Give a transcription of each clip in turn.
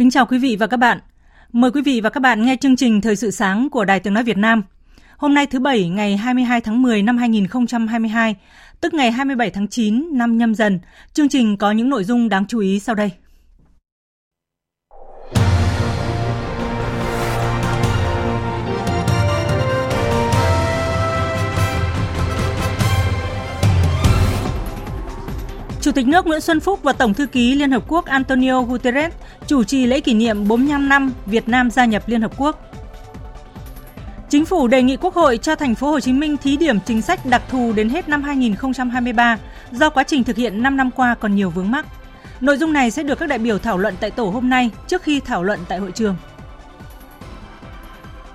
Kính chào quý vị và các bạn. Mời quý vị và các bạn nghe chương trình Thời sự sáng của Đài Tiếng Nói Việt Nam. Hôm nay thứ Bảy ngày 22 tháng 10 năm 2022, tức ngày 27 tháng 9 năm nhâm dần, chương trình có những nội dung đáng chú ý sau đây. Chủ tịch nước Nguyễn Xuân Phúc và Tổng thư ký Liên Hợp Quốc Antonio Guterres chủ trì lễ kỷ niệm 45 năm Việt Nam gia nhập Liên Hợp Quốc. Chính phủ đề nghị Quốc hội cho thành phố Hồ Chí Minh thí điểm chính sách đặc thù đến hết năm 2023 do quá trình thực hiện 5 năm qua còn nhiều vướng mắc. Nội dung này sẽ được các đại biểu thảo luận tại tổ hôm nay trước khi thảo luận tại hội trường.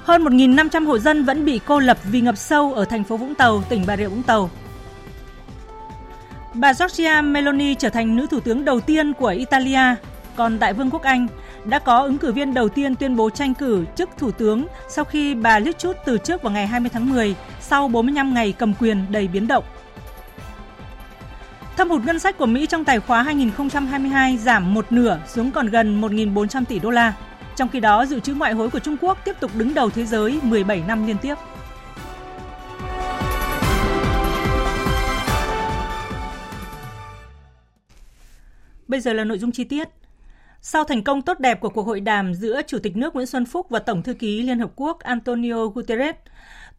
Hơn 1.500 hộ dân vẫn bị cô lập vì ngập sâu ở thành phố Vũng Tàu, tỉnh Bà Rịa Vũng Tàu. Bà Giorgia Meloni trở thành nữ thủ tướng đầu tiên của Italia, còn tại Vương quốc Anh đã có ứng cử viên đầu tiên tuyên bố tranh cử chức thủ tướng sau khi bà Liz Truss từ chức vào ngày 20 tháng 10 sau 45 ngày cầm quyền đầy biến động. Thâm hụt ngân sách của Mỹ trong tài khóa 2022 giảm một nửa xuống còn gần 1.400 tỷ đô la. Trong khi đó, dự trữ ngoại hối của Trung Quốc tiếp tục đứng đầu thế giới 17 năm liên tiếp. Bây giờ là nội dung chi tiết. Sau thành công tốt đẹp của cuộc hội đàm giữa Chủ tịch nước Nguyễn Xuân Phúc và Tổng thư ký Liên Hợp Quốc Antonio Guterres,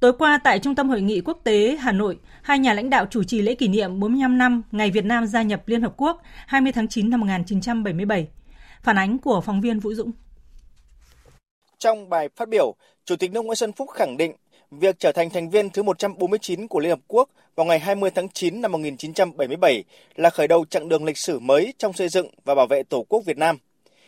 tối qua tại Trung tâm Hội nghị Quốc tế Hà Nội, hai nhà lãnh đạo chủ trì lễ kỷ niệm 45 năm ngày Việt Nam gia nhập Liên Hợp Quốc 20 tháng 9 năm 1977. Phản ánh của phóng viên Vũ Dũng. Trong bài phát biểu, Chủ tịch nước Nguyễn Xuân Phúc khẳng định việc trở thành thành viên thứ 149 của Liên Hợp Quốc vào ngày 20 tháng 9 năm 1977 là khởi đầu chặng đường lịch sử mới trong xây dựng và bảo vệ Tổ quốc Việt Nam.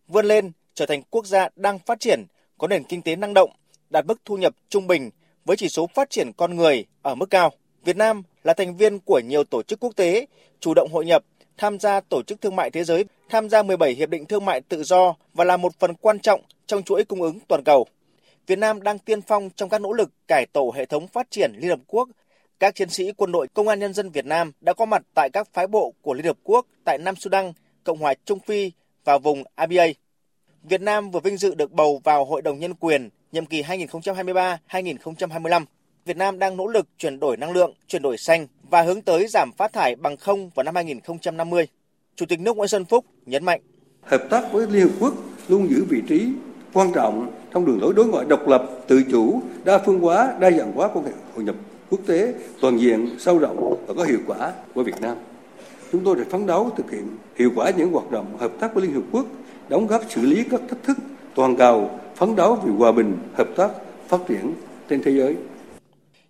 Vươn lên trở thành quốc gia đang phát triển, có nền kinh tế năng động, đạt mức thu nhập trung bình với chỉ số phát triển con người ở mức cao. Việt Nam là thành viên của nhiều tổ chức quốc tế, chủ động hội nhập, tham gia Tổ chức Thương mại Thế giới, tham gia 17 hiệp định thương mại tự do và là một phần quan trọng trong chuỗi cung ứng toàn cầu. Việt Nam đang tiên phong trong các nỗ lực cải tổ hệ thống phát triển Liên Hợp Quốc. Các chiến sĩ quân đội Công an Nhân dân Việt Nam đã có mặt tại các phái bộ của Liên Hợp Quốc tại Nam Sudan, Cộng hòa Trung Phi và vùng ABA. Việt Nam vừa vinh dự được bầu vào Hội đồng Nhân quyền nhiệm kỳ 2023-2025. Việt Nam đang nỗ lực chuyển đổi năng lượng, chuyển đổi xanh và hướng tới giảm phát thải bằng không vào năm 2050. Chủ tịch nước Nguyễn Xuân Phúc nhấn mạnh. Hợp tác với Liên Hợp Quốc luôn giữ vị trí quan trọng trong đường lối đối ngoại độc lập, tự chủ, đa phương hóa, đa dạng hóa quan hệ hội nhập quốc tế toàn diện, sâu rộng và có hiệu quả của Việt Nam. Chúng tôi sẽ phấn đấu thực hiện hiệu quả những hoạt động hợp tác với Liên Hợp Quốc, đóng góp xử lý các thách thức toàn cầu, phấn đấu vì hòa bình, hợp tác, phát triển trên thế giới.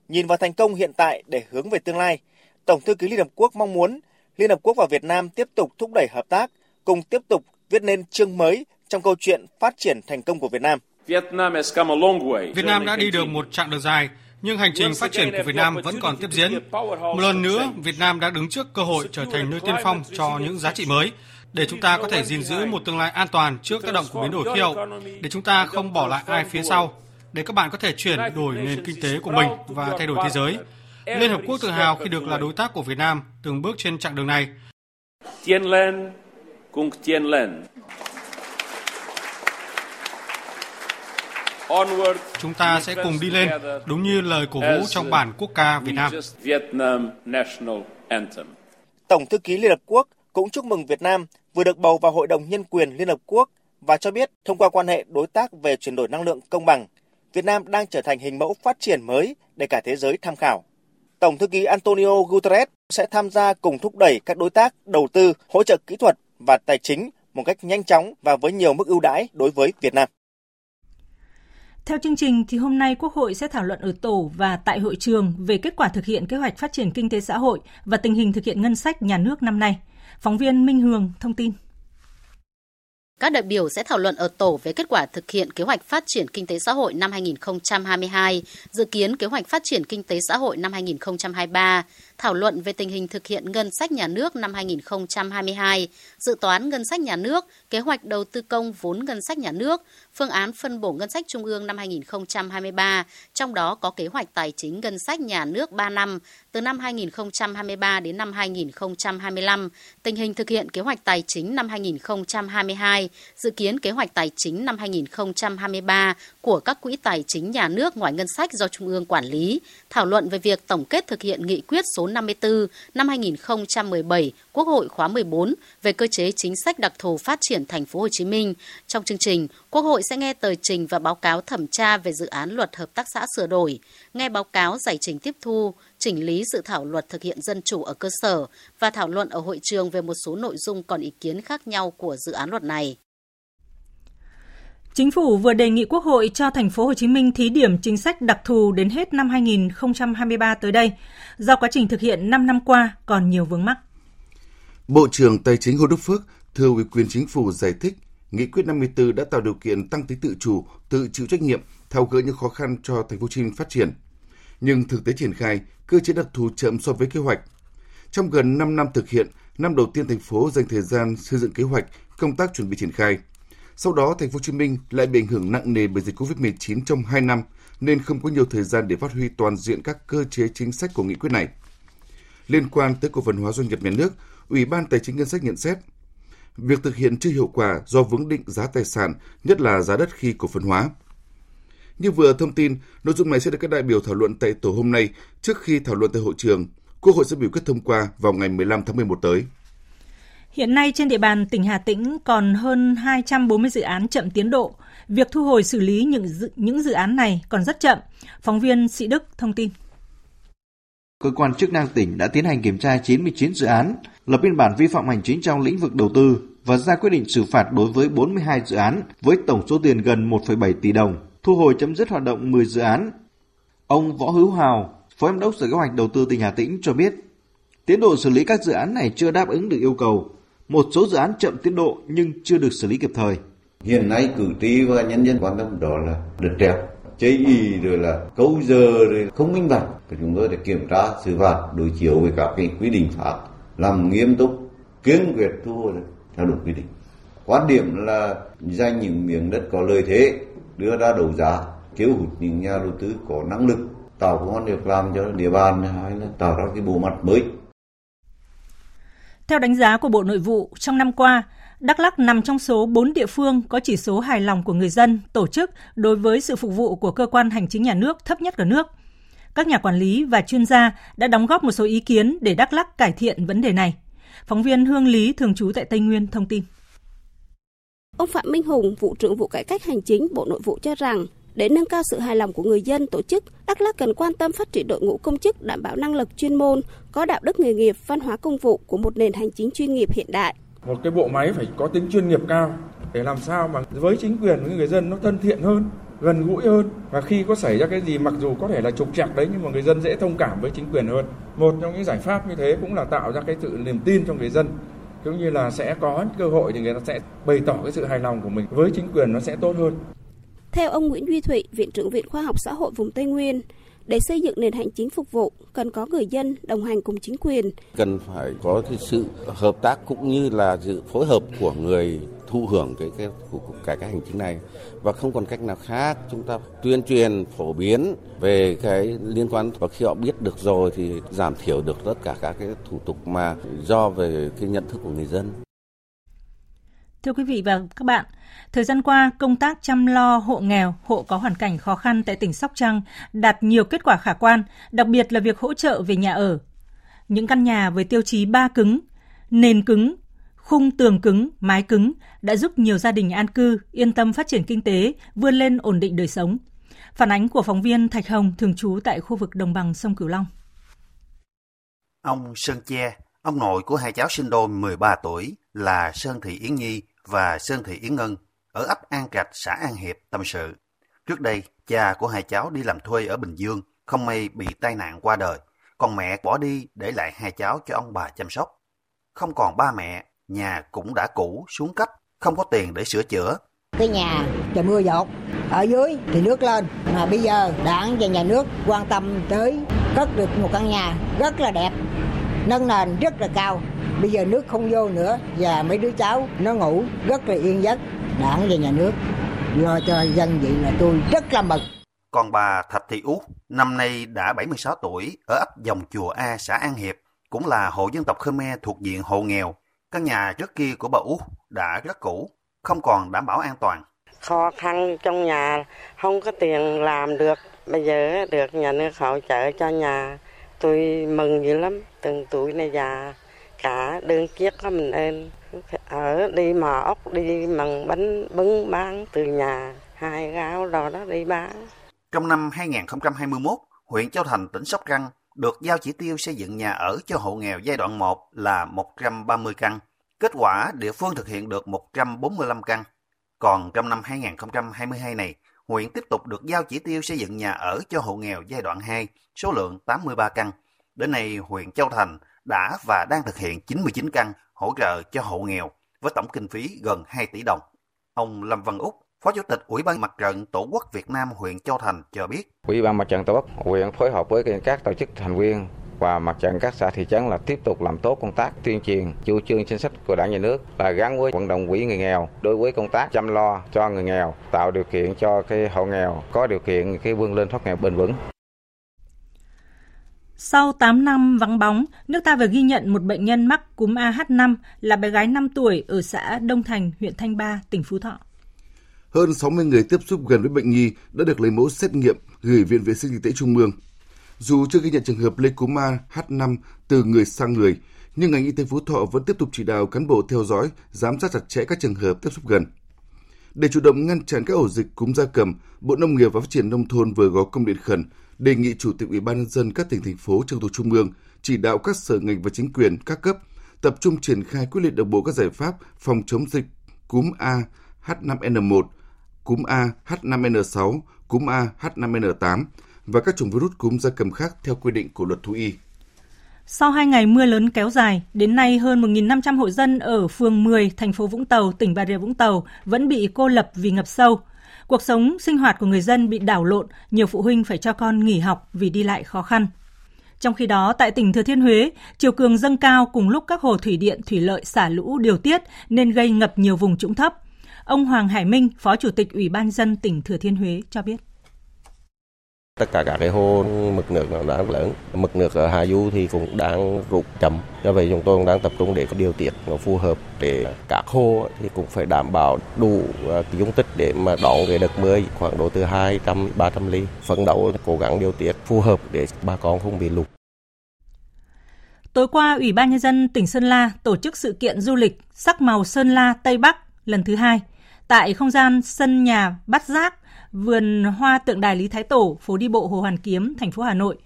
Nhìn vào thành công hiện tại để hướng về tương lai, Tổng thư ký Liên Hợp Quốc mong muốn Liên Hợp Quốc và Việt Nam tiếp tục thúc đẩy hợp tác, cùng tiếp tục viết nên chương mới trong câu chuyện phát triển thành công của Việt Nam. Việt Nam đã đi được một chặng đường dài, nhưng hành trình phát triển của Việt Nam vẫn còn tiếp diễn. Một lần nữa, Việt Nam đã đứng trước cơ hội trở thành nơi tiên phong cho những giá trị mới, để chúng ta có thể gìn giữ một tương lai an toàn trước tác động của biến đổi khí hậu, để chúng ta không bỏ lại ai phía sau, để các bạn có thể chuyển đổi nền kinh tế của mình và thay đổi thế giới. Liên Hợp Quốc tự hào khi được là đối tác của Việt Nam từng bước trên chặng đường này. Tien lên cùng tien lên. Chúng ta sẽ cùng đi lên, đúng như lời cổ vũ trong bản quốc ca Việt Nam. Tổng thư ký Liên Hợp Quốc cũng chúc mừng Việt Nam vừa được bầu vào Hội đồng Nhân quyền Liên Hợp Quốc và cho biết thông qua quan hệ đối tác về chuyển đổi năng lượng công bằng, Việt Nam đang trở thành hình mẫu phát triển mới để cả thế giới tham khảo. Tổng thư ký Antonio Guterres sẽ tham gia cùng thúc đẩy các đối tác đầu tư, hỗ trợ kỹ thuật và tài chính một cách nhanh chóng và với nhiều mức ưu đãi đối với Việt Nam. Theo chương trình thì hôm nay Quốc hội sẽ thảo luận ở tổ và tại hội trường về kết quả thực hiện kế hoạch phát triển kinh tế xã hội và tình hình thực hiện ngân sách nhà nước năm nay. Phóng viên Minh Hường thông tin. Các đại biểu sẽ thảo luận ở tổ về kết quả thực hiện kế hoạch phát triển kinh tế xã hội năm 2022, dự kiến kế hoạch phát triển kinh tế xã hội năm 2023, thảo luận về tình hình thực hiện ngân sách nhà nước năm 2022, dự toán ngân sách nhà nước, kế hoạch đầu tư công vốn ngân sách nhà nước, phương án phân bổ ngân sách trung ương năm 2023, trong đó có kế hoạch tài chính ngân sách nhà nước 3 năm, từ năm 2023 đến năm 2025, tình hình thực hiện kế hoạch tài chính năm 2022, dự kiến kế hoạch tài chính năm 2023 của các quỹ tài chính nhà nước ngoài ngân sách do Trung ương quản lý, thảo luận về việc tổng kết thực hiện nghị quyết số 54 năm 2017 Quốc hội khóa 14 về cơ chế chính sách đặc thù phát triển thành phố Hồ Chí Minh. Trong chương trình, Quốc hội sẽ nghe tờ trình và báo cáo thẩm tra về dự án luật hợp tác xã sửa đổi, nghe báo cáo giải trình tiếp thu, chỉnh lý dự thảo luật thực hiện dân chủ ở cơ sở và thảo luận ở hội trường về một số nội dung còn ý kiến khác nhau của dự án luật này. Chính phủ vừa đề nghị Quốc hội cho thành phố Hồ Chí Minh thí điểm chính sách đặc thù đến hết năm 2023 tới đây, do quá trình thực hiện 5 năm qua còn nhiều vướng mắc. Bộ trưởng Tài chính Hồ Đức Phước thừa ủy quyền chính phủ giải thích Nghị quyết 54 đã tạo điều kiện tăng tính tự chủ, tự chịu trách nhiệm, tháo gỡ những khó khăn cho thành phố Hồ Chí Minh phát triển. Nhưng thực tế triển khai, cơ chế đặc thù chậm so với kế hoạch. Trong gần 5 năm thực hiện, năm đầu tiên thành phố dành thời gian xây dựng kế hoạch, công tác chuẩn bị triển khai. Sau đó, thành phố Hồ Chí Minh lại bị ảnh hưởng nặng nề bởi dịch Covid-19 trong 2 năm, nên không có nhiều thời gian để phát huy toàn diện các cơ chế chính sách của nghị quyết này. Liên quan tới cổ phần hóa doanh nghiệp nhà nước, Ủy ban Tài chính Ngân sách nhận xét, việc thực hiện chưa hiệu quả do vướng định giá tài sản, nhất là giá đất khi cổ phần hóa. Như vừa thông tin, nội dung này sẽ được các đại biểu thảo luận tại tổ hôm nay trước khi thảo luận tại hội trường. Quốc hội sẽ biểu quyết thông qua vào ngày 15 tháng 11 tới. Hiện nay trên địa bàn tỉnh Hà Tĩnh còn hơn 240 dự án chậm tiến độ. Việc thu hồi xử lý những dự, những dự án này còn rất chậm. Phóng viên Sĩ Đức thông tin. Cơ quan chức năng tỉnh đã tiến hành kiểm tra 99 dự án, lập biên bản vi phạm hành chính trong lĩnh vực đầu tư và ra quyết định xử phạt đối với 42 dự án với tổng số tiền gần 1,7 tỷ đồng, thu hồi chấm dứt hoạt động 10 dự án. Ông Võ Hữu Hào, Phó Giám đốc Sở Kế hoạch Đầu tư tỉnh Hà Tĩnh cho biết, tiến độ xử lý các dự án này chưa đáp ứng được yêu cầu. Một số dự án chậm tiến độ nhưng chưa được xử lý kịp thời. Hiện nay cử tri và nhân dân quan tâm đó là đất treo, chế y rồi là cấu giờ rồi không minh bạch. Chúng tôi đã kiểm tra xử phạt đối chiếu với các cái quy định pháp làm nghiêm túc kiên quyết thu hồi theo đúng quy định quan điểm là dành những miếng đất có lợi thế đưa ra đấu giá kéo hụt những nhà đầu tư có năng lực tạo công an việc làm cho địa bàn hay là tạo ra cái bộ mặt mới theo đánh giá của Bộ Nội vụ, trong năm qua, Đắk Lắk nằm trong số 4 địa phương có chỉ số hài lòng của người dân, tổ chức đối với sự phục vụ của cơ quan hành chính nhà nước thấp nhất cả nước. Các nhà quản lý và chuyên gia đã đóng góp một số ý kiến để Đắk Lắk cải thiện vấn đề này. Phóng viên Hương Lý thường trú tại Tây Nguyên thông tin. Ông Phạm Minh Hùng, vụ trưởng vụ cải cách hành chính Bộ Nội vụ cho rằng để nâng cao sự hài lòng của người dân tổ chức, Đắk Lắk cần quan tâm phát triển đội ngũ công chức đảm bảo năng lực chuyên môn, có đạo đức nghề nghiệp, văn hóa công vụ của một nền hành chính chuyên nghiệp hiện đại. Một cái bộ máy phải có tính chuyên nghiệp cao để làm sao mà với chính quyền với người dân nó thân thiện hơn, gần gũi hơn và khi có xảy ra cái gì mặc dù có thể là trục trặc đấy nhưng mà người dân dễ thông cảm với chính quyền hơn. Một trong những giải pháp như thế cũng là tạo ra cái sự niềm tin trong người dân cũng như là sẽ có cơ hội thì người ta sẽ bày tỏ cái sự hài lòng của mình với chính quyền nó sẽ tốt hơn. Theo ông Nguyễn Duy Thụy, Viện trưởng Viện Khoa học Xã hội vùng Tây Nguyên, để xây dựng nền hành chính phục vụ cần có người dân đồng hành cùng chính quyền. Cần phải có cái sự hợp tác cũng như là sự phối hợp của người thụ hưởng cái cái của, của cải cách hành chính này và không còn cách nào khác chúng ta tuyên truyền phổ biến về cái liên quan và khi họ biết được rồi thì giảm thiểu được tất cả các cái thủ tục mà do về cái nhận thức của người dân. Thưa quý vị và các bạn, thời gian qua, công tác chăm lo hộ nghèo, hộ có hoàn cảnh khó khăn tại tỉnh Sóc Trăng đạt nhiều kết quả khả quan, đặc biệt là việc hỗ trợ về nhà ở. Những căn nhà với tiêu chí ba cứng, nền cứng, khung tường cứng, mái cứng đã giúp nhiều gia đình an cư, yên tâm phát triển kinh tế, vươn lên ổn định đời sống. Phản ánh của phóng viên Thạch Hồng thường trú tại khu vực đồng bằng sông Cửu Long. Ông Sơn Che, ông nội của hai cháu sinh đôi 13 tuổi là Sơn Thị Yến Nhi và Sơn Thị Yến Ngân ở ấp An Trạch, xã An Hiệp, tâm sự. Trước đây, cha của hai cháu đi làm thuê ở Bình Dương, không may bị tai nạn qua đời. Còn mẹ bỏ đi để lại hai cháu cho ông bà chăm sóc. Không còn ba mẹ, nhà cũng đã cũ, xuống cấp, không có tiền để sửa chữa. Cái nhà trời mưa dột, ở dưới thì nước lên. Mà bây giờ đảng và nhà nước quan tâm tới cất được một căn nhà rất là đẹp, nâng nền rất là cao. Bây giờ nước không vô nữa và mấy đứa cháu nó ngủ rất là yên giấc. Đảng và nhà nước lo cho dân vậy là tôi rất là mừng. Còn bà Thạch Thị Út, năm nay đã 76 tuổi, ở ấp Dòng Chùa A, xã An Hiệp, cũng là hộ dân tộc Khmer thuộc diện hộ nghèo. Căn nhà trước kia của bà Út đã rất cũ, không còn đảm bảo an toàn. Khó khăn trong nhà, không có tiền làm được. Bây giờ được nhà nước hỗ trợ cho nhà. Tôi mừng dữ lắm, từng tuổi này già, cả đơn chiếc có mình ơn. Ở đi mò ốc, đi mần bánh bưng bán từ nhà, hai gáo đó đó đi bán. Trong năm 2021, huyện Châu Thành, tỉnh Sóc Trăng được giao chỉ tiêu xây dựng nhà ở cho hộ nghèo giai đoạn 1 là 130 căn. Kết quả, địa phương thực hiện được 145 căn. Còn trong năm 2022 này, huyện tiếp tục được giao chỉ tiêu xây dựng nhà ở cho hộ nghèo giai đoạn 2, số lượng 83 căn. Đến nay, huyện Châu Thành đã và đang thực hiện 99 căn hỗ trợ cho hộ nghèo với tổng kinh phí gần 2 tỷ đồng. Ông Lâm Văn Úc, Phó Chủ tịch Ủy ban Mặt trận Tổ quốc Việt Nam huyện Châu Thành cho biết. Ủy ban Mặt trận Tổ quốc huyện phối hợp với các tổ chức thành viên và mặt trận các xã thị trấn là tiếp tục làm tốt công tác tuyên truyền chủ trương chính sách của đảng nhà nước là gắn với vận động quỹ người nghèo đối với công tác chăm lo cho người nghèo tạo điều kiện cho cái hộ nghèo có điều kiện cái vươn lên thoát nghèo bền vững sau 8 năm vắng bóng, nước ta vừa ghi nhận một bệnh nhân mắc cúm AH5 là bé gái 5 tuổi ở xã Đông Thành, huyện Thanh Ba, tỉnh Phú Thọ. Hơn 60 người tiếp xúc gần với bệnh nhi đã được lấy mẫu xét nghiệm gửi Viện Vệ sinh Y tế Trung ương. Dù chưa ghi nhận trường hợp lây cúm AH5 từ người sang người, nhưng ngành y tế Phú Thọ vẫn tiếp tục chỉ đạo cán bộ theo dõi, giám sát chặt chẽ các trường hợp tiếp xúc gần. Để chủ động ngăn chặn các ổ dịch cúm gia cầm, Bộ Nông nghiệp và Phát triển Nông thôn vừa có công điện khẩn đề nghị Chủ tịch Ủy ban nhân dân các tỉnh thành phố trực thuộc trung ương chỉ đạo các sở ngành và chính quyền các cấp tập trung triển khai quyết liệt đồng bộ các giải pháp phòng chống dịch cúm A H5N1, cúm A H5N6, cúm A H5N8 và các chủng virus cúm gia cầm khác theo quy định của luật thú y. Sau hai ngày mưa lớn kéo dài, đến nay hơn 1.500 hộ dân ở phường 10, thành phố Vũng Tàu, tỉnh Bà Rịa Vũng Tàu vẫn bị cô lập vì ngập sâu. Cuộc sống sinh hoạt của người dân bị đảo lộn, nhiều phụ huynh phải cho con nghỉ học vì đi lại khó khăn. Trong khi đó, tại tỉnh Thừa Thiên Huế, chiều cường dâng cao cùng lúc các hồ thủy điện, thủy lợi xả lũ điều tiết nên gây ngập nhiều vùng trũng thấp. Ông Hoàng Hải Minh, Phó Chủ tịch Ủy ban dân tỉnh Thừa Thiên Huế cho biết. Tất cả các cái hồ mực nước nó đang lớn, mực nước ở Hạ Du thì cũng đang rút chậm. Do vậy chúng tôi cũng đang tập trung để có điều tiết nó phù hợp để các hồ thì cũng phải đảm bảo đủ à, dung tích để mà đón cái đợt mưa khoảng độ từ 200 300 ly. Phấn đấu cố gắng điều tiết phù hợp để bà con không bị lụt. Tối qua, Ủy ban Nhân dân tỉnh Sơn La tổ chức sự kiện du lịch Sắc màu Sơn La Tây Bắc lần thứ hai tại không gian sân nhà Bát Giác, vườn hoa tượng đài Lý Thái Tổ, phố đi bộ Hồ Hoàn Kiếm, thành phố Hà Nội.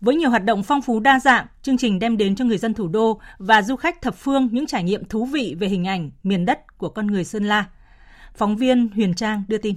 Với nhiều hoạt động phong phú đa dạng, chương trình đem đến cho người dân thủ đô và du khách thập phương những trải nghiệm thú vị về hình ảnh miền đất của con người Sơn La. Phóng viên Huyền Trang đưa tin.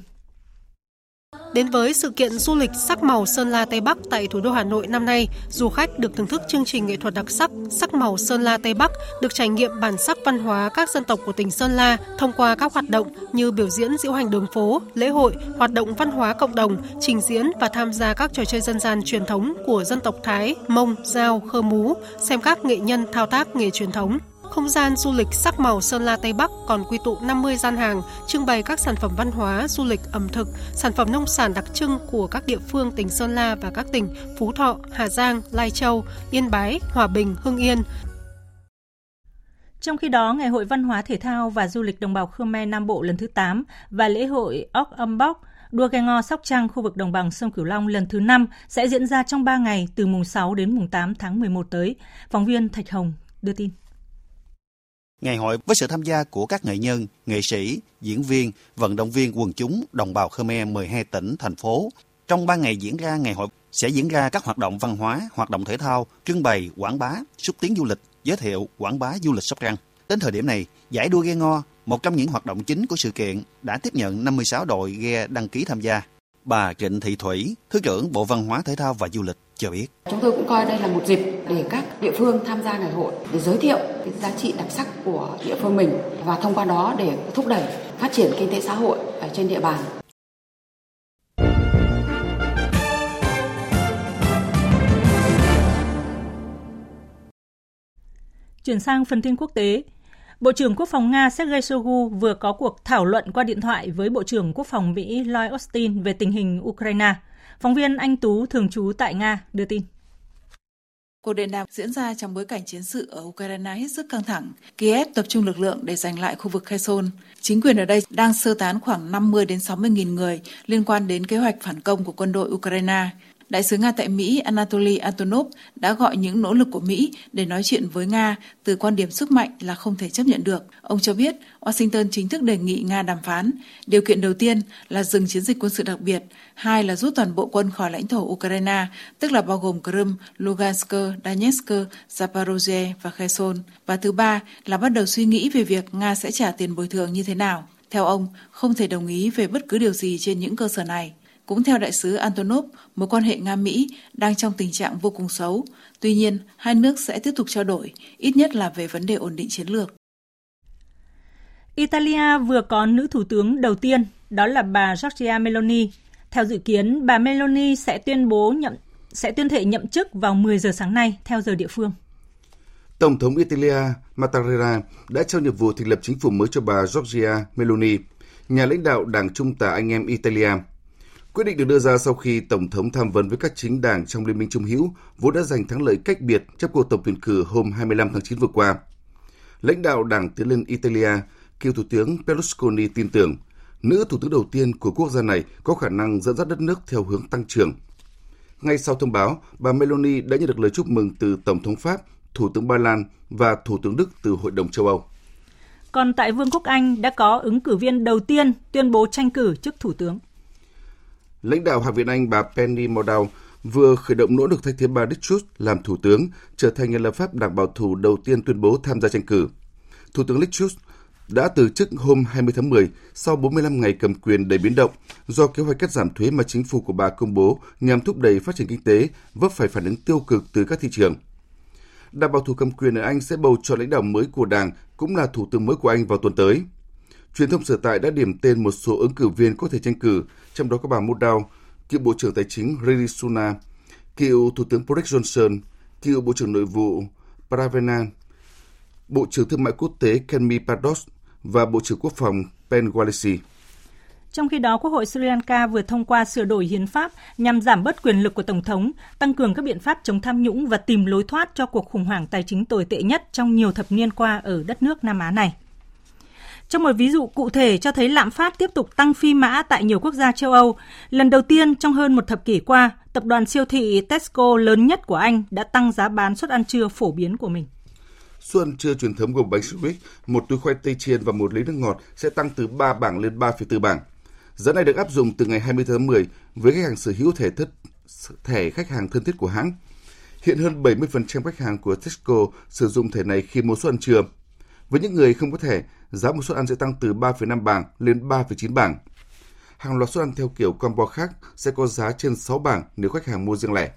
Đến với sự kiện du lịch sắc màu Sơn La Tây Bắc tại thủ đô Hà Nội năm nay, du khách được thưởng thức chương trình nghệ thuật đặc sắc Sắc màu Sơn La Tây Bắc, được trải nghiệm bản sắc văn hóa các dân tộc của tỉnh Sơn La thông qua các hoạt động như biểu diễn diễu hành đường phố, lễ hội, hoạt động văn hóa cộng đồng, trình diễn và tham gia các trò chơi dân gian truyền thống của dân tộc Thái, Mông, Giao, Khơ Mú, xem các nghệ nhân thao tác nghề truyền thống. Không gian du lịch sắc màu Sơn La Tây Bắc còn quy tụ 50 gian hàng, trưng bày các sản phẩm văn hóa, du lịch, ẩm thực, sản phẩm nông sản đặc trưng của các địa phương tỉnh Sơn La và các tỉnh Phú Thọ, Hà Giang, Lai Châu, Yên Bái, Hòa Bình, Hưng Yên. Trong khi đó, Ngày hội Văn hóa Thể thao và Du lịch Đồng bào Khmer Nam Bộ lần thứ 8 và lễ hội Ốc Âm Bóc Đua ghe ngò Sóc Trăng khu vực đồng bằng sông Cửu Long lần thứ 5 sẽ diễn ra trong 3 ngày từ mùng 6 đến mùng 8 tháng 11 tới. Phóng viên Thạch Hồng đưa tin. Ngày hội với sự tham gia của các nghệ nhân, nghệ sĩ, diễn viên, vận động viên quần chúng đồng bào Khmer 12 tỉnh, thành phố. Trong 3 ngày diễn ra ngày hội sẽ diễn ra các hoạt động văn hóa, hoạt động thể thao, trưng bày, quảng bá, xúc tiến du lịch, giới thiệu, quảng bá du lịch Sóc Trăng. Đến thời điểm này, giải đua ghe ngo, một trong những hoạt động chính của sự kiện, đã tiếp nhận 56 đội ghe đăng ký tham gia. Bà Trịnh Thị Thủy, Thứ trưởng Bộ Văn hóa Thể thao và Du lịch cho biết. Chúng tôi cũng coi đây là một dịp để các địa phương tham gia ngày hội để giới thiệu cái giá trị đặc sắc của địa phương mình và thông qua đó để thúc đẩy phát triển kinh tế xã hội ở trên địa bàn. Chuyển sang phần tin quốc tế, Bộ trưởng Quốc phòng Nga Sergei Shoigu vừa có cuộc thảo luận qua điện thoại với Bộ trưởng Quốc phòng Mỹ Lloyd Austin về tình hình Ukraine. Phóng viên Anh Tú, thường trú tại Nga, đưa tin. Cuộc điện đàm diễn ra trong bối cảnh chiến sự ở Ukraine hết sức căng thẳng. Kiev tập trung lực lượng để giành lại khu vực Kherson. Chính quyền ở đây đang sơ tán khoảng 50 đến 60 nghìn người liên quan đến kế hoạch phản công của quân đội Ukraine. Đại sứ Nga tại Mỹ Anatoly Antonov đã gọi những nỗ lực của Mỹ để nói chuyện với Nga từ quan điểm sức mạnh là không thể chấp nhận được. Ông cho biết Washington chính thức đề nghị Nga đàm phán. Điều kiện đầu tiên là dừng chiến dịch quân sự đặc biệt, hai là rút toàn bộ quân khỏi lãnh thổ Ukraine, tức là bao gồm Crimea, Lugansk, Donetsk, Zaporozhye và Kherson. Và thứ ba là bắt đầu suy nghĩ về việc Nga sẽ trả tiền bồi thường như thế nào. Theo ông, không thể đồng ý về bất cứ điều gì trên những cơ sở này. Cũng theo đại sứ Antonov, mối quan hệ Nga-Mỹ đang trong tình trạng vô cùng xấu. Tuy nhiên, hai nước sẽ tiếp tục trao đổi, ít nhất là về vấn đề ổn định chiến lược. Italia vừa có nữ thủ tướng đầu tiên, đó là bà Giorgia Meloni. Theo dự kiến, bà Meloni sẽ tuyên bố nhậm sẽ tuyên thệ nhậm chức vào 10 giờ sáng nay theo giờ địa phương. Tổng thống Italia Mattarella đã trao nhiệm vụ thành lập chính phủ mới cho bà Giorgia Meloni, nhà lãnh đạo Đảng Trung tả anh em Italia. Quyết định được đưa ra sau khi Tổng thống tham vấn với các chính đảng trong Liên minh Trung hữu vốn đã giành thắng lợi cách biệt trong cuộc tổng tuyển cử hôm 25 tháng 9 vừa qua. Lãnh đạo Đảng Tiến lên Italia, cựu Thủ tướng Berlusconi tin tưởng nữ thủ tướng đầu tiên của quốc gia này có khả năng dẫn dắt đất nước theo hướng tăng trưởng. Ngay sau thông báo, bà Meloni đã nhận được lời chúc mừng từ Tổng thống Pháp, Thủ tướng Ba Lan và Thủ tướng Đức từ Hội đồng châu Âu. Còn tại Vương quốc Anh đã có ứng cử viên đầu tiên tuyên bố tranh cử chức Thủ tướng. Lãnh đạo Hạ viện Anh bà Penny Mordaunt vừa khởi động nỗ lực thay thế bà Liz Truss làm thủ tướng, trở thành nhà lập pháp đảng bảo thủ đầu tiên tuyên bố tham gia tranh cử. Thủ tướng Liz Truss đã từ chức hôm 20 tháng 10 sau 45 ngày cầm quyền đầy biến động do kế hoạch cắt giảm thuế mà chính phủ của bà công bố nhằm thúc đẩy phát triển kinh tế vấp phải phản ứng tiêu cực từ các thị trường. Đảng bảo thủ cầm quyền ở Anh sẽ bầu chọn lãnh đạo mới của đảng cũng là thủ tướng mới của Anh vào tuần tới. Truyền thông sở tại đã điểm tên một số ứng cử viên có thể tranh cử, trong đó có bà Modau, cựu Bộ trưởng Tài chính Rishi Sunak, cựu Thủ tướng Boris Johnson, cựu Bộ trưởng Nội vụ Pravena, Bộ trưởng Thương mại Quốc tế Kenmi Pados và Bộ trưởng Quốc phòng Ben Wallace. Trong khi đó, Quốc hội Sri Lanka vừa thông qua sửa đổi hiến pháp nhằm giảm bớt quyền lực của Tổng thống, tăng cường các biện pháp chống tham nhũng và tìm lối thoát cho cuộc khủng hoảng tài chính tồi tệ nhất trong nhiều thập niên qua ở đất nước Nam Á này. Trong một ví dụ cụ thể cho thấy lạm phát tiếp tục tăng phi mã tại nhiều quốc gia châu Âu. Lần đầu tiên trong hơn một thập kỷ qua, tập đoàn siêu thị Tesco lớn nhất của Anh đã tăng giá bán suất ăn trưa phổ biến của mình. Suất ăn trưa truyền thống gồm bánh sandwich, một túi khoai tây chiên và một ly nước ngọt sẽ tăng từ 3 bảng lên 3,4 bảng. Giá này được áp dụng từ ngày 20 tháng 10 với khách hàng sở hữu thẻ thất thẻ khách hàng thân thiết của hãng. Hiện hơn 70% khách hàng của Tesco sử dụng thẻ này khi mua suất ăn trưa. Với những người không có thẻ, giá một suất ăn sẽ tăng từ 3,5 bảng lên 3,9 bảng. Hàng loạt suất ăn theo kiểu combo khác sẽ có giá trên 6 bảng nếu khách hàng mua riêng lẻ.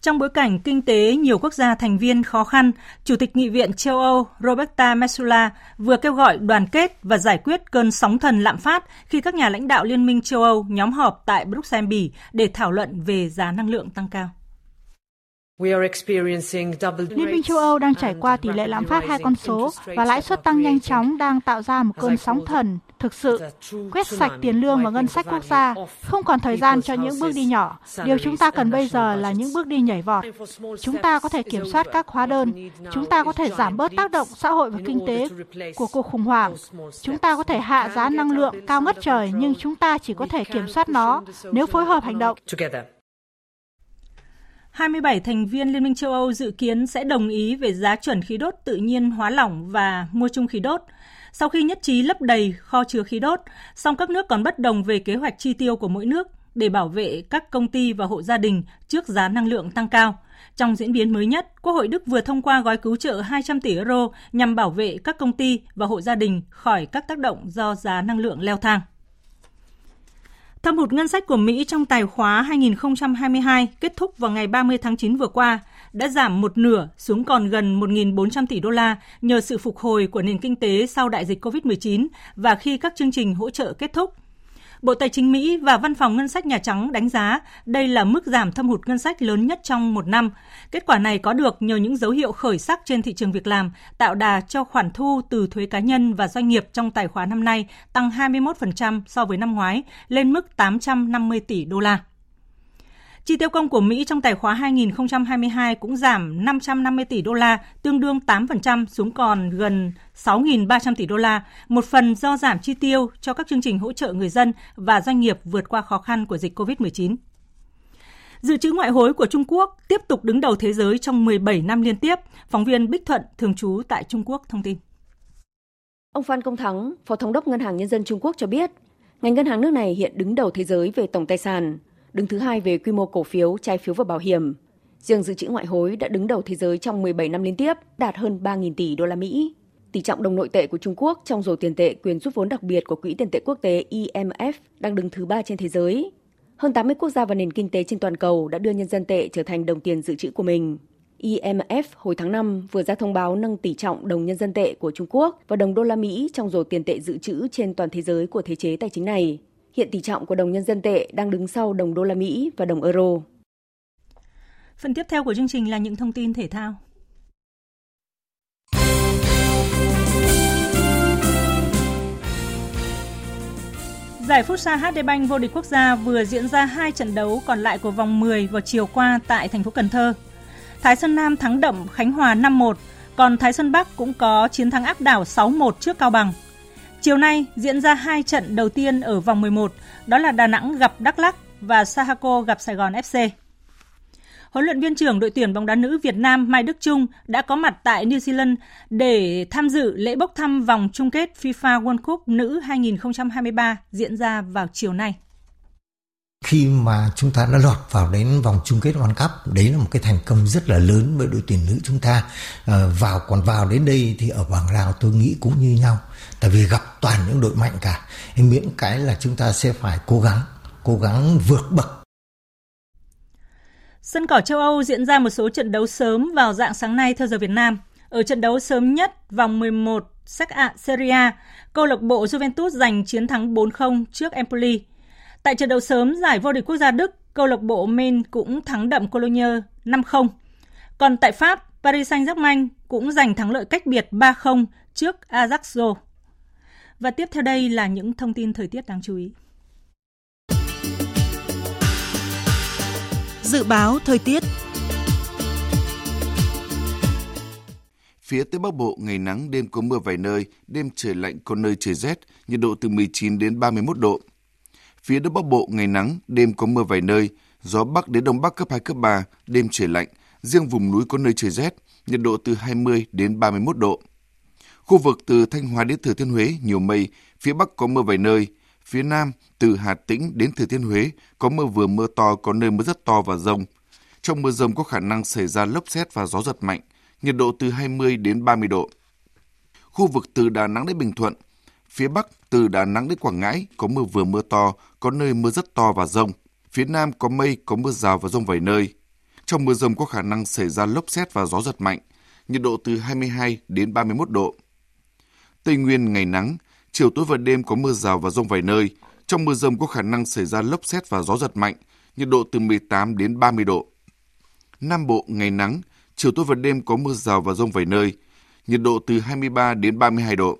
Trong bối cảnh kinh tế nhiều quốc gia thành viên khó khăn, Chủ tịch Nghị viện châu Âu Roberta Metsola vừa kêu gọi đoàn kết và giải quyết cơn sóng thần lạm phát khi các nhà lãnh đạo Liên minh châu Âu nhóm họp tại Bruxelles, Bỉ để thảo luận về giá năng lượng tăng cao. Liên minh châu Âu đang trải qua tỷ lệ lạm phát hai con số và lãi suất tăng nhanh chóng đang tạo ra một cơn sóng thần thực sự quét sạch tiền lương và ngân sách quốc gia, không còn thời gian cho những bước đi nhỏ. Điều chúng ta cần bây giờ là những bước đi nhảy vọt. Chúng ta có thể kiểm soát các hóa đơn, chúng ta có thể giảm bớt tác động xã hội và kinh tế của cuộc khủng hoảng. Chúng ta có thể hạ giá năng lượng cao ngất trời, nhưng chúng ta chỉ có thể kiểm soát nó nếu phối hợp hành động. 27 thành viên Liên minh châu Âu dự kiến sẽ đồng ý về giá chuẩn khí đốt tự nhiên hóa lỏng và mua chung khí đốt. Sau khi nhất trí lấp đầy kho chứa khí đốt, song các nước còn bất đồng về kế hoạch chi tiêu của mỗi nước. để bảo vệ các công ty và hộ gia đình trước giá năng lượng tăng cao. Trong diễn biến mới nhất, Quốc hội Đức vừa thông qua gói cứu trợ 200 tỷ euro nhằm bảo vệ các công ty và hộ gia đình khỏi các tác động do giá năng lượng leo thang. Thâm hụt ngân sách của Mỹ trong tài khóa 2022 kết thúc vào ngày 30 tháng 9 vừa qua đã giảm một nửa xuống còn gần 1.400 tỷ đô la nhờ sự phục hồi của nền kinh tế sau đại dịch COVID-19 và khi các chương trình hỗ trợ kết thúc. Bộ Tài chính Mỹ và Văn phòng Ngân sách Nhà Trắng đánh giá đây là mức giảm thâm hụt ngân sách lớn nhất trong một năm. Kết quả này có được nhờ những dấu hiệu khởi sắc trên thị trường việc làm, tạo đà cho khoản thu từ thuế cá nhân và doanh nghiệp trong tài khoá năm nay tăng 21% so với năm ngoái, lên mức 850 tỷ đô la. Chi tiêu công của Mỹ trong tài khóa 2022 cũng giảm 550 tỷ đô la, tương đương 8% xuống còn gần 6.300 tỷ đô la, một phần do giảm chi tiêu cho các chương trình hỗ trợ người dân và doanh nghiệp vượt qua khó khăn của dịch COVID-19. Dự trữ ngoại hối của Trung Quốc tiếp tục đứng đầu thế giới trong 17 năm liên tiếp, phóng viên Bích Thuận thường trú tại Trung Quốc thông tin. Ông Phan Công Thắng, Phó Thống đốc Ngân hàng Nhân dân Trung Quốc cho biết, ngành ngân hàng nước này hiện đứng đầu thế giới về tổng tài sản, đứng thứ hai về quy mô cổ phiếu, trái phiếu và bảo hiểm. Riêng dự trữ ngoại hối đã đứng đầu thế giới trong 17 năm liên tiếp, đạt hơn 3.000 tỷ đô la Mỹ. Tỷ trọng đồng nội tệ của Trung Quốc trong rổ tiền tệ quyền rút vốn đặc biệt của Quỹ tiền tệ quốc tế IMF đang đứng thứ ba trên thế giới. Hơn 80 quốc gia và nền kinh tế trên toàn cầu đã đưa nhân dân tệ trở thành đồng tiền dự trữ của mình. IMF hồi tháng 5 vừa ra thông báo nâng tỷ trọng đồng nhân dân tệ của Trung Quốc và đồng đô la Mỹ trong rổ tiền tệ dự trữ trên toàn thế giới của thế chế tài chính này. Hiện tỷ trọng của đồng nhân dân tệ đang đứng sau đồng đô la Mỹ và đồng euro. Phần tiếp theo của chương trình là những thông tin thể thao. Giải Futsal HD Bank vô địch quốc gia vừa diễn ra hai trận đấu còn lại của vòng 10 vào chiều qua tại thành phố Cần Thơ. Thái Sơn Nam thắng đậm Khánh Hòa 5-1, còn Thái Sơn Bắc cũng có chiến thắng áp đảo 6-1 trước Cao Bằng. Chiều nay diễn ra hai trận đầu tiên ở vòng 11, đó là Đà Nẵng gặp Đắk Lắk và Sahako gặp Sài Gòn FC. Huấn luyện viên trưởng đội tuyển bóng đá nữ Việt Nam Mai Đức Trung đã có mặt tại New Zealand để tham dự lễ bốc thăm vòng chung kết FIFA World Cup nữ 2023 diễn ra vào chiều nay khi mà chúng ta đã lọt vào đến vòng chung kết World Cup đấy là một cái thành công rất là lớn với đội tuyển nữ chúng ta à, vào còn vào đến đây thì ở bảng Lào tôi nghĩ cũng như nhau tại vì gặp toàn những đội mạnh cả miễn cái là chúng ta sẽ phải cố gắng cố gắng vượt bậc Sân cỏ châu Âu diễn ra một số trận đấu sớm vào dạng sáng nay theo giờ Việt Nam. Ở trận đấu sớm nhất vòng 11 Serie A, câu lạc bộ Juventus giành chiến thắng 4-0 trước Empoli. Tại trận đấu sớm giải vô địch quốc gia Đức, câu lạc bộ Main cũng thắng đậm Cologne 5-0. Còn tại Pháp, Paris Saint-Germain cũng giành thắng lợi cách biệt 3-0 trước Ajax. Và tiếp theo đây là những thông tin thời tiết đáng chú ý. Dự báo thời tiết Phía Tây Bắc Bộ ngày nắng, đêm có mưa vài nơi, đêm trời lạnh có nơi trời rét, nhiệt độ từ 19 đến 31 độ. Phía Đông Bắc Bộ ngày nắng, đêm có mưa vài nơi, gió Bắc đến Đông Bắc cấp 2, cấp 3, đêm trời lạnh, riêng vùng núi có nơi trời rét, nhiệt độ từ 20 đến 31 độ. Khu vực từ Thanh Hóa đến Thừa Thiên Huế nhiều mây, phía Bắc có mưa vài nơi, phía Nam từ Hà Tĩnh đến Thừa Thiên Huế có mưa vừa mưa to, có nơi mưa rất to và rông. Trong mưa rông có khả năng xảy ra lốc xét và gió giật mạnh, nhiệt độ từ 20 đến 30 độ. Khu vực từ Đà Nẵng đến Bình Thuận, Phía Bắc từ Đà Nẵng đến Quảng Ngãi có mưa vừa mưa to, có nơi mưa rất to và rông. Phía Nam có mây, có mưa rào và rông vài nơi. Trong mưa rông có khả năng xảy ra lốc xét và gió giật mạnh, nhiệt độ từ 22 đến 31 độ. Tây Nguyên ngày nắng, chiều tối và đêm có mưa rào và rông vài nơi. Trong mưa rông có khả năng xảy ra lốc xét và gió giật mạnh, nhiệt độ từ 18 đến 30 độ. Nam Bộ ngày nắng, chiều tối và đêm có mưa rào và rông vài nơi, nhiệt độ từ 23 đến 32 độ.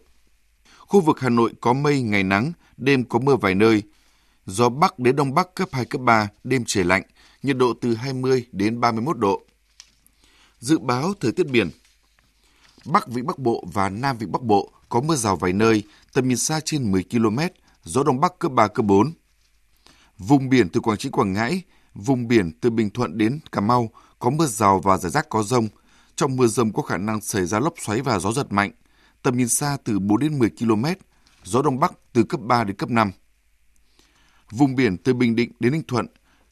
Khu vực Hà Nội có mây, ngày nắng, đêm có mưa vài nơi. Gió Bắc đến Đông Bắc cấp 2, cấp 3, đêm trời lạnh, nhiệt độ từ 20 đến 31 độ. Dự báo thời tiết biển Bắc Vịnh Bắc Bộ và Nam Vịnh Bắc Bộ có mưa rào vài nơi, tầm nhìn xa trên 10 km, gió Đông Bắc cấp 3, cấp 4. Vùng biển từ Quảng Trị, Quảng Ngãi, vùng biển từ Bình Thuận đến Cà Mau có mưa rào và rải rác có rông. Trong mưa rông có khả năng xảy ra lốc xoáy và gió giật mạnh, tầm nhìn xa từ 4 đến 10 km, gió đông bắc từ cấp 3 đến cấp 5. Vùng biển từ Bình Định đến Ninh Thuận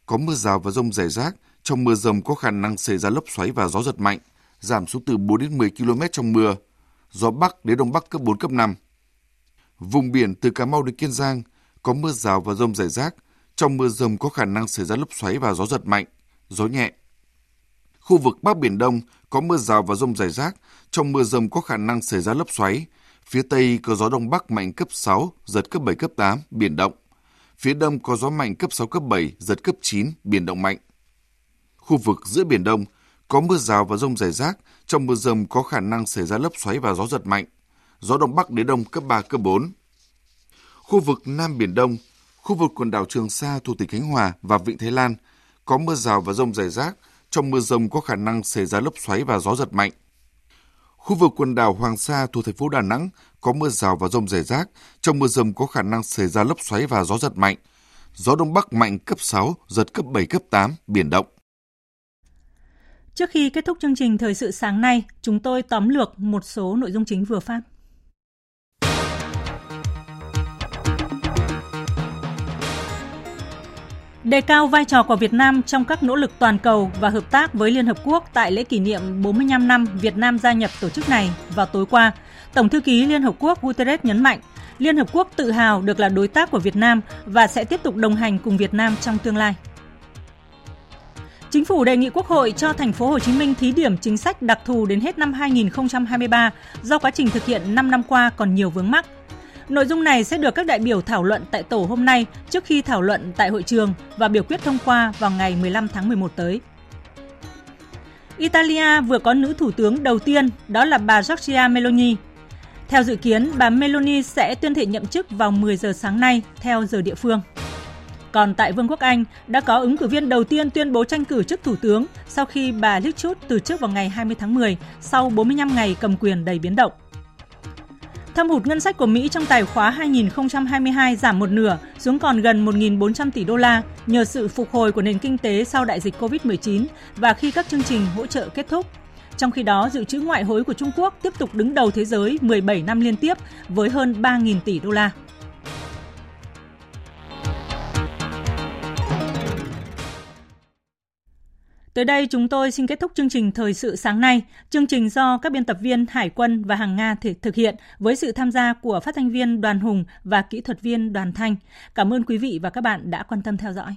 có mưa rào và rông rải rác, trong mưa rông có khả năng xảy ra lốc xoáy và gió giật mạnh, giảm xuống từ 4 đến 10 km trong mưa. Gió Bắc đến Đông Bắc cấp 4, cấp 5. Vùng biển từ Cà Mau đến Kiên Giang có mưa rào và rông rải rác, trong mưa rông có khả năng xảy ra lốc xoáy và gió giật mạnh, gió nhẹ. Khu vực Bắc Biển Đông có mưa rào và rông rải rác, trong mưa rông có khả năng xảy ra lốc xoáy. Phía Tây có gió Đông Bắc mạnh cấp 6, giật cấp 7, cấp 8, biển động. Phía Đông có gió mạnh cấp 6, cấp 7, giật cấp 9, biển động mạnh. Khu vực giữa Biển Đông có mưa rào và rông rải rác, trong mưa rông có khả năng xảy ra lốc xoáy và gió giật mạnh. Gió Đông Bắc đến Đông cấp 3, cấp 4. Khu vực Nam Biển Đông, khu vực quần đảo Trường Sa thuộc tỉnh Khánh Hòa và Vịnh Thái Lan có mưa rào và rông rải rác, trong mưa rông có khả năng xảy ra lốc xoáy và gió giật mạnh. Khu vực quần đảo Hoàng Sa thuộc thành phố Đà Nẵng có mưa rào và rông rải rác, trong mưa rông có khả năng xảy ra lốc xoáy và gió giật mạnh. Gió đông bắc mạnh cấp 6, giật cấp 7, cấp 8, biển động. Trước khi kết thúc chương trình thời sự sáng nay, chúng tôi tóm lược một số nội dung chính vừa phát. Đề cao vai trò của Việt Nam trong các nỗ lực toàn cầu và hợp tác với Liên Hợp Quốc tại lễ kỷ niệm 45 năm Việt Nam gia nhập tổ chức này vào tối qua, Tổng thư ký Liên Hợp Quốc Guterres nhấn mạnh, Liên Hợp Quốc tự hào được là đối tác của Việt Nam và sẽ tiếp tục đồng hành cùng Việt Nam trong tương lai. Chính phủ đề nghị Quốc hội cho thành phố Hồ Chí Minh thí điểm chính sách đặc thù đến hết năm 2023 do quá trình thực hiện 5 năm qua còn nhiều vướng mắc, Nội dung này sẽ được các đại biểu thảo luận tại tổ hôm nay trước khi thảo luận tại hội trường và biểu quyết thông qua vào ngày 15 tháng 11 tới. Italia vừa có nữ thủ tướng đầu tiên, đó là bà Giorgia Meloni. Theo dự kiến, bà Meloni sẽ tuyên thệ nhậm chức vào 10 giờ sáng nay theo giờ địa phương. Còn tại Vương quốc Anh, đã có ứng cử viên đầu tiên tuyên bố tranh cử chức thủ tướng sau khi bà Liz Truss từ chức vào ngày 20 tháng 10 sau 45 ngày cầm quyền đầy biến động. Thâm hụt ngân sách của Mỹ trong tài khóa 2022 giảm một nửa xuống còn gần 1.400 tỷ đô la nhờ sự phục hồi của nền kinh tế sau đại dịch COVID-19 và khi các chương trình hỗ trợ kết thúc. Trong khi đó, dự trữ ngoại hối của Trung Quốc tiếp tục đứng đầu thế giới 17 năm liên tiếp với hơn 3.000 tỷ đô la. Tới đây chúng tôi xin kết thúc chương trình thời sự sáng nay. Chương trình do các biên tập viên Hải quân và Hàng Nga thể thực hiện với sự tham gia của phát thanh viên Đoàn Hùng và kỹ thuật viên Đoàn Thanh. Cảm ơn quý vị và các bạn đã quan tâm theo dõi.